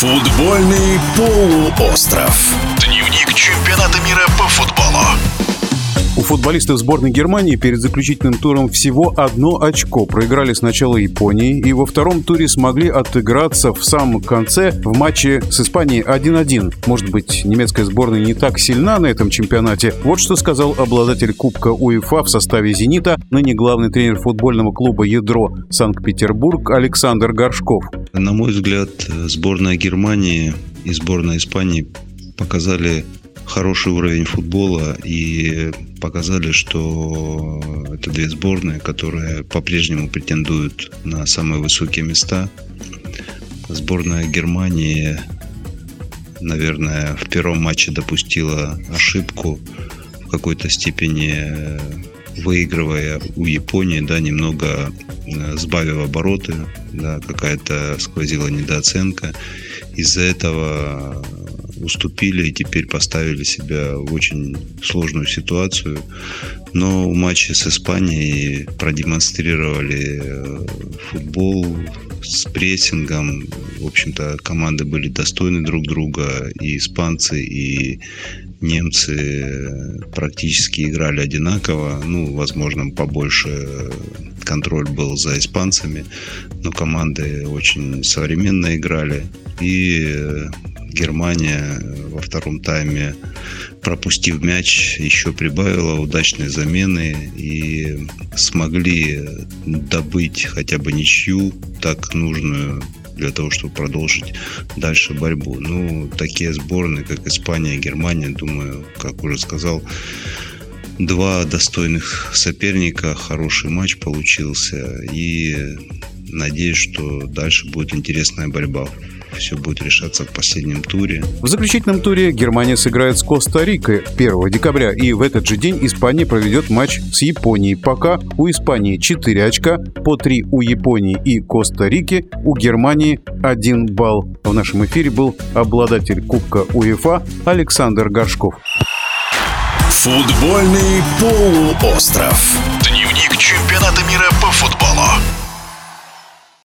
Футбольный полуостров. Дневник чемпионата мира по футболу. У футболистов сборной Германии перед заключительным туром всего одно очко. Проиграли сначала Японии и во втором туре смогли отыграться в самом конце в матче с Испанией 1-1. Может быть, немецкая сборная не так сильна на этом чемпионате? Вот что сказал обладатель Кубка УЕФА в составе «Зенита», ныне главный тренер футбольного клуба «Ядро» Санкт-Петербург Александр Горшков. На мой взгляд, сборная Германии и сборная Испании показали хороший уровень футбола и показали, что это две сборные, которые по-прежнему претендуют на самые высокие места. Сборная Германии, наверное, в первом матче допустила ошибку в какой-то степени выигрывая у Японии, да, немного э, сбавив обороты, да, какая-то сквозила недооценка. Из-за этого уступили и теперь поставили себя в очень сложную ситуацию. Но в матче с Испанией продемонстрировали э, футбол с прессингом. В общем-то, команды были достойны друг друга. И испанцы, и немцы практически играли одинаково. Ну, возможно, побольше контроль был за испанцами, но команды очень современно играли. И Германия во втором тайме, пропустив мяч, еще прибавила удачные замены и смогли добыть хотя бы ничью, так нужную для того, чтобы продолжить дальше борьбу. Ну, такие сборные, как Испания Германия, думаю, как уже сказал, два достойных соперника, хороший матч получился. И надеюсь, что дальше будет интересная борьба все будет решаться в последнем туре. В заключительном туре Германия сыграет с Коста-Рикой 1 декабря, и в этот же день Испания проведет матч с Японией. Пока у Испании 4 очка, по 3 у Японии и Коста-Рики, у Германии 1 балл. В нашем эфире был обладатель Кубка УЕФА Александр Горшков. Футбольный полуостров. Дневник чемпионата мира по футболу.